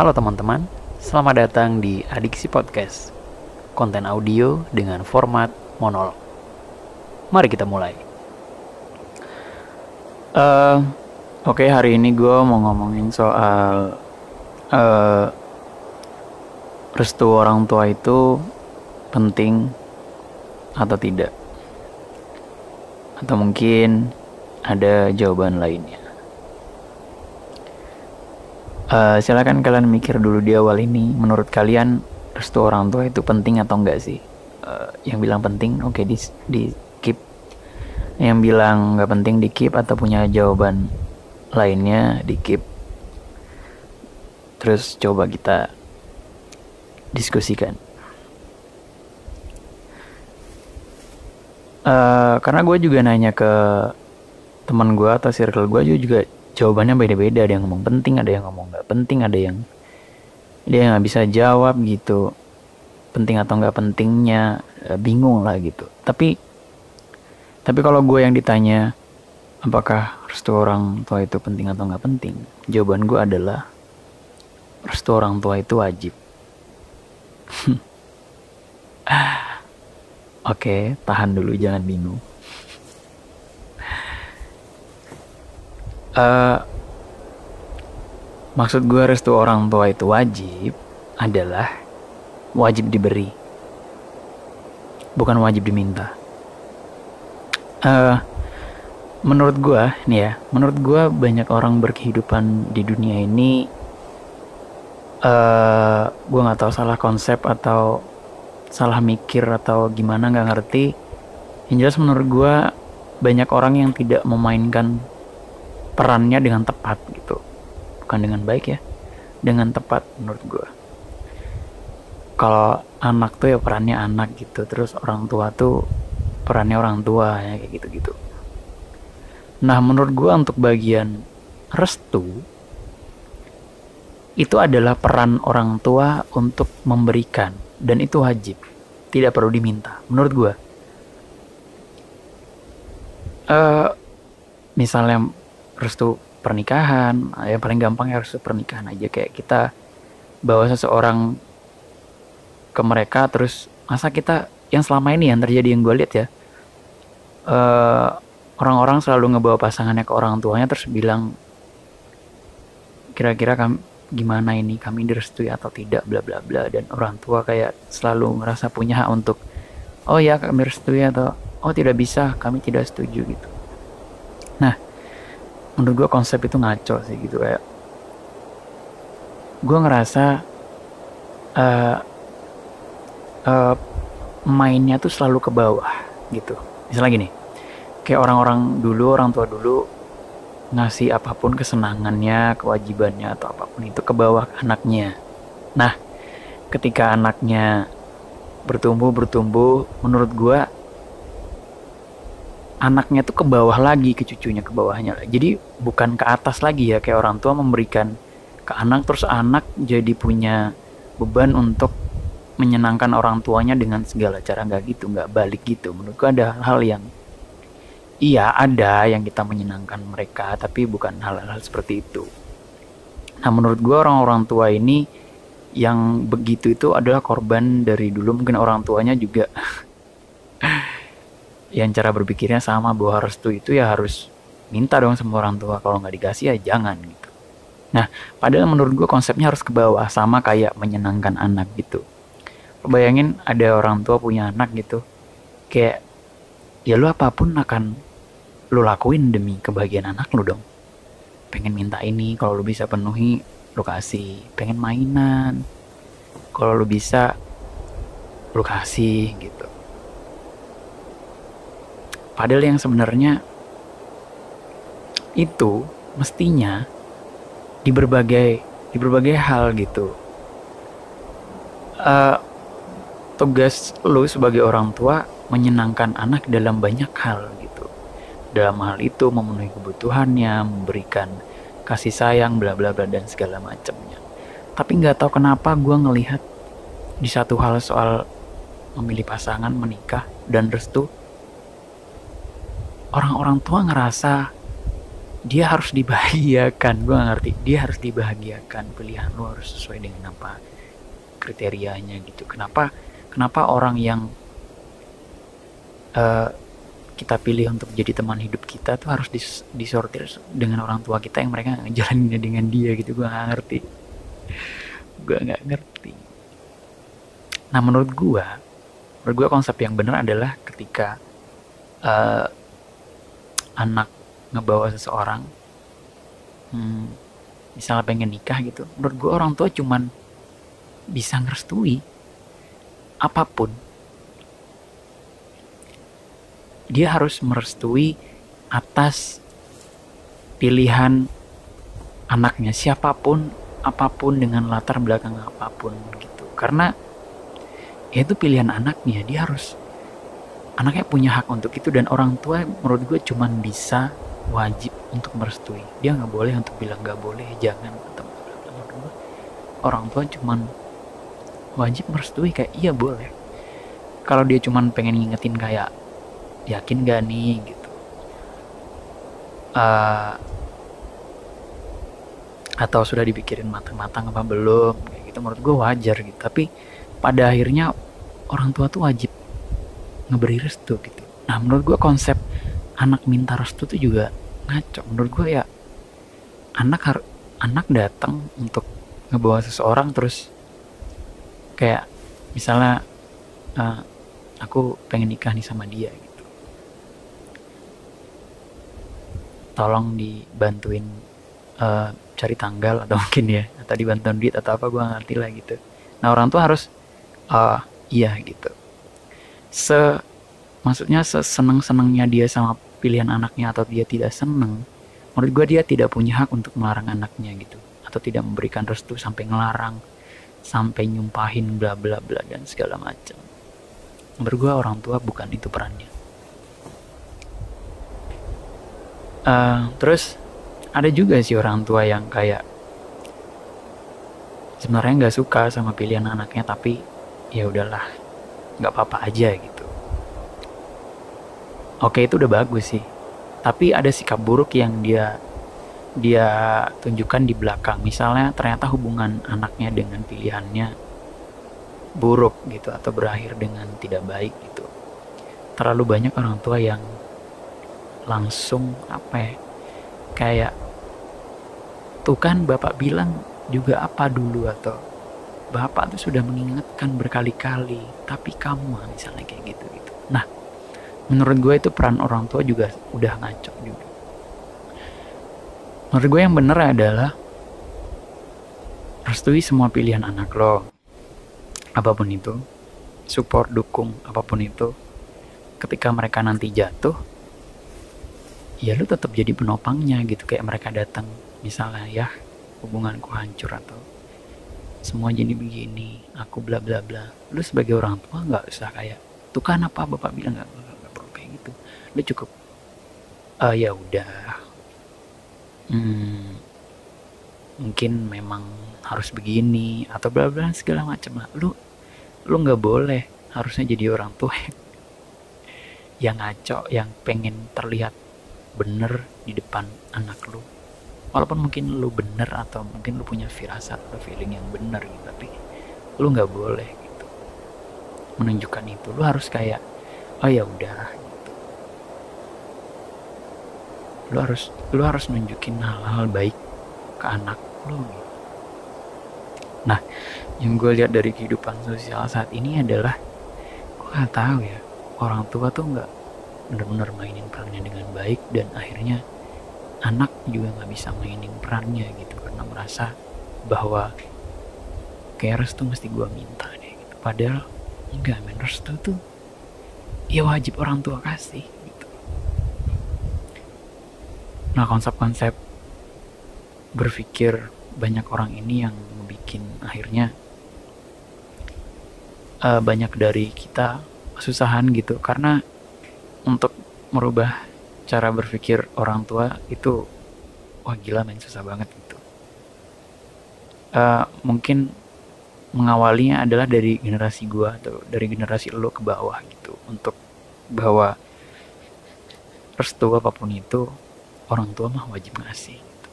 Halo teman-teman, selamat datang di Adiksi Podcast. Konten audio dengan format monolog. Mari kita mulai. Uh, Oke, okay, hari ini gue mau ngomongin soal uh, Restu orang tua itu penting atau tidak? Atau mungkin ada jawaban lainnya Uh, silakan kalian mikir dulu di awal ini. Menurut kalian restu orang tua itu penting atau enggak sih? Uh, yang bilang penting, oke okay, di di keep. Yang bilang nggak penting di keep atau punya jawaban lainnya di keep. Terus coba kita diskusikan. Uh, karena gue juga nanya ke teman gue atau circle gue juga jawabannya beda-beda ada yang ngomong penting ada yang ngomong nggak penting ada yang dia nggak bisa jawab gitu. Penting atau nggak pentingnya eh, bingung lah gitu. Tapi tapi kalau gue yang ditanya apakah restu orang tua itu penting atau nggak penting? Jawaban gue adalah restu orang tua itu wajib. Oke, tahan dulu, jangan bingung. Uh, maksud gue restu orang tua itu wajib adalah wajib diberi bukan wajib diminta. Uh, menurut gue nih ya menurut gue banyak orang berkehidupan di dunia ini uh, eh, gue nggak tahu salah konsep atau salah mikir atau gimana nggak ngerti. Yang jelas menurut gue banyak orang yang tidak memainkan perannya dengan tepat gitu. Bukan dengan baik ya. Dengan tepat menurut gue kalau anak tuh ya perannya anak gitu. Terus orang tua tuh perannya orang tua ya kayak gitu gitu nah menurut gue untuk bagian restu itu adalah peran orang tua untuk memberikan. Dan itu wajib. Tidak perlu diminta. Menurut gue uh, misalnya restu pernikahan. Yang paling gampang ya restu pernikahan aja. Kayak kita bawa seseorang ke mereka terus masa kita yang selama ini yang terjadi yang gue lihat ya eh, orang-orang selalu ngebawa pasangannya ke orang tuanya terus bilang kira-kira kami gimana ini? Kami direstui atau tidak? Bla bla bla. Dan orang tua kayak selalu merasa punya hak untuk oh ya kami restui atau oh tidak bisa kami tidak setuju gitu. Nah menurut gue konsep itu ngaco sih gitu. Kayak gue ngerasa uh, uh, mainnya tuh selalu ke bawah gitu. Misalnya gini kayak orang-orang dulu orang tua dulu ngasih apa pun kesenangannya kewajibannya atau apa pun itu ke bawah anaknya. Nah ketika anaknya bertumbuh bertumbuh menurut gue anaknya tuh ke bawah lagi ke cucunya ke bawahnya. Jadi bukan ke atas lagi ya kayak orang tua memberikan ke anak terus anak jadi punya beban untuk menyenangkan orang tuanya dengan segala cara nggak gitu nggak balik gitu. Menurutku ada hal yang iya ada yang kita menyenangkan mereka tapi bukan hal-hal seperti itu. Nah menurut gue orang-orang tua ini yang begitu itu adalah korban dari dulu. Mungkin orang tuanya juga yang cara berpikirnya sama bahwa restu itu ya harus minta dong sama orang tua. Kalau nggak dikasih ya jangan gitu. Nah padahal menurut gue konsepnya harus ke bawah sama kayak menyenangkan anak gitu. Bayangin ada orang tua punya anak gitu. Kayak ya lu apa pun akan lu lakuin demi kebahagiaan anak lu dong. Pengen minta ini kalau lu bisa penuhi lu kasih. Pengen mainan kalau lu bisa lu kasih gitu Padahal yang sebenarnya itu mestinya di berbagai di berbagai hal gitu. Uh, tugas lu sebagai orang tua menyenangkan anak dalam banyak hal gitu. Dalam hal itu memenuhi kebutuhannya, memberikan kasih sayang, bla bla bla dan segala macamnya. Tapi nggak tahu kenapa gue ngelihat di satu hal soal memilih pasangan, menikah dan restu orang-orang tua ngerasa dia harus dibahagiakan. Gue ngerti. Dia harus dibahagiakan. Pilihan lu harus sesuai dengan apa kriterianya gitu. Kenapa kenapa orang yang uh, kita pilih untuk jadi teman hidup kita tuh harus dis disortir dengan orang tua kita yang mereka ngejalaninnya dengan dia gitu. Gue gak ngerti. Gue nggak ngerti. Nah menurut gue menurut gue konsep yang benar adalah ketika uh, anak ngebawa seseorang hmm, misalnya pengen nikah gitu menurut gue orang tua cuman bisa ngerestui apa pun. Dia harus merestui atas pilihan anaknya siapa pun apa pun dengan latar belakang apa pun gitu. Karena ya itu pilihan anaknya dia harus anaknya punya hak untuk itu dan orang tua menurut gue cuman bisa wajib untuk merestui. Dia nggak boleh untuk bilang nggak boleh jangan menurut orang tua cuman wajib merestui kayak iya boleh. Kalau dia cuman pengen ngingetin kayak yakin gak nih? gitu. Uh, atau sudah dipikirin matang-matang apa belum kayak gitu menurut gue wajar gitu. Tapi pada akhirnya orang tua tuh wajib ngeberi restu gitu. Nah menurut gue konsep anak minta restu tuh juga ngaco. Menurut gue ya anak har anak datang untuk ngebawa seseorang terus kayak misalnya uh, aku pengen nikah nih sama dia gitu. Tolong dibantuin uh, cari tanggal atau mungkin ya atau dibantuin duit atau apa gue ngerti lah gitu. Nah orang tua harus uh, iya gitu se maksudnya seseneng senengnya dia sama pilihan anaknya atau dia tidak seneng menurut gue dia tidak punya hak untuk melarang anaknya gitu. Atau tidak memberikan restu sampai ngelarang sampai nyumpahin bla bla bla dan segala macam. Menurut gue orang tua bukan itu perannya. Uh, terus ada juga sih orang tua yang kayak sebenarnya nggak suka sama pilihan anaknya tapi ya udahlah nggak apa-apa aja gitu. Oke itu udah bagus sih. Tapi ada sikap buruk yang dia dia tunjukkan di belakang. Misalnya ternyata hubungan anaknya dengan pilihannya buruk gitu atau berakhir dengan tidak baik gitu. Terlalu banyak orang tua yang langsung apa ya kayak tuh kan bapak bilang juga apa dulu atau bapak tuh sudah mengingatkan berkali-kali tapi kamu misalnya kayak gitu gitu. Nah menurut gue itu peran orang tua juga udah ngaco juga. Menurut gue yang bener adalah restui semua pilihan anak lo. Apa pun itu support dukung apa pun itu. Ketika mereka nanti jatuh ya lu tetap jadi penopangnya gitu kayak mereka datang. Misalnya ya hubunganku hancur atau semua jadi begini aku bla bla bla. Lu sebagai orang tua nggak usah kayak tuh kan apa bapak bilang? Nggak nggak perlu kayak gitu. Lu cukup uh, ya udah. Hmm, mungkin memang harus begini atau bla bla segala macam lah. Lu lu nggak boleh harusnya jadi orang tua yang ngaco yang pengen terlihat bener di depan anak lu walaupun mungkin lu bener atau mungkin lu punya firasat atau feeling yang bener gitu tapi lu nggak boleh gitu menunjukkan itu lu harus kayak oh ya udah gitu. lu harus lu harus nunjukin hal-hal baik ke anak lu gitu. nah yang gue lihat dari kehidupan sosial saat ini adalah gue gak tahu ya orang tua tuh nggak benar-benar mainin perannya dengan baik dan akhirnya juga nggak bisa mainin perannya gitu karena merasa bahwa kayak restu mesti gue minta deh gitu. padahal enggak men. Restu tuh ya wajib orang tua kasih gitu. Nah konsep-konsep berpikir banyak orang ini yang bikin akhirnya uh, banyak dari kita kesusahan gitu. Karena untuk merubah cara berpikir orang tua itu wah gila men susah banget gitu. Uh, mungkin mengawalinya adalah dari generasi gua atau dari generasi lo ke bawah gitu. Untuk bahwa restu apa pun itu orang tua mah wajib ngasih gitu.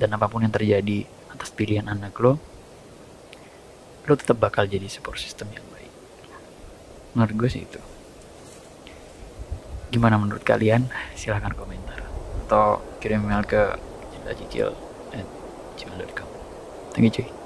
dan apa pun yang terjadi atas pilihan anak lo lo tetap bakal jadi support system yang baik. Menurut gue sih itu. Gimana menurut kalian? Silahkan komentar. Atau kirim email ke cicil at gmail.com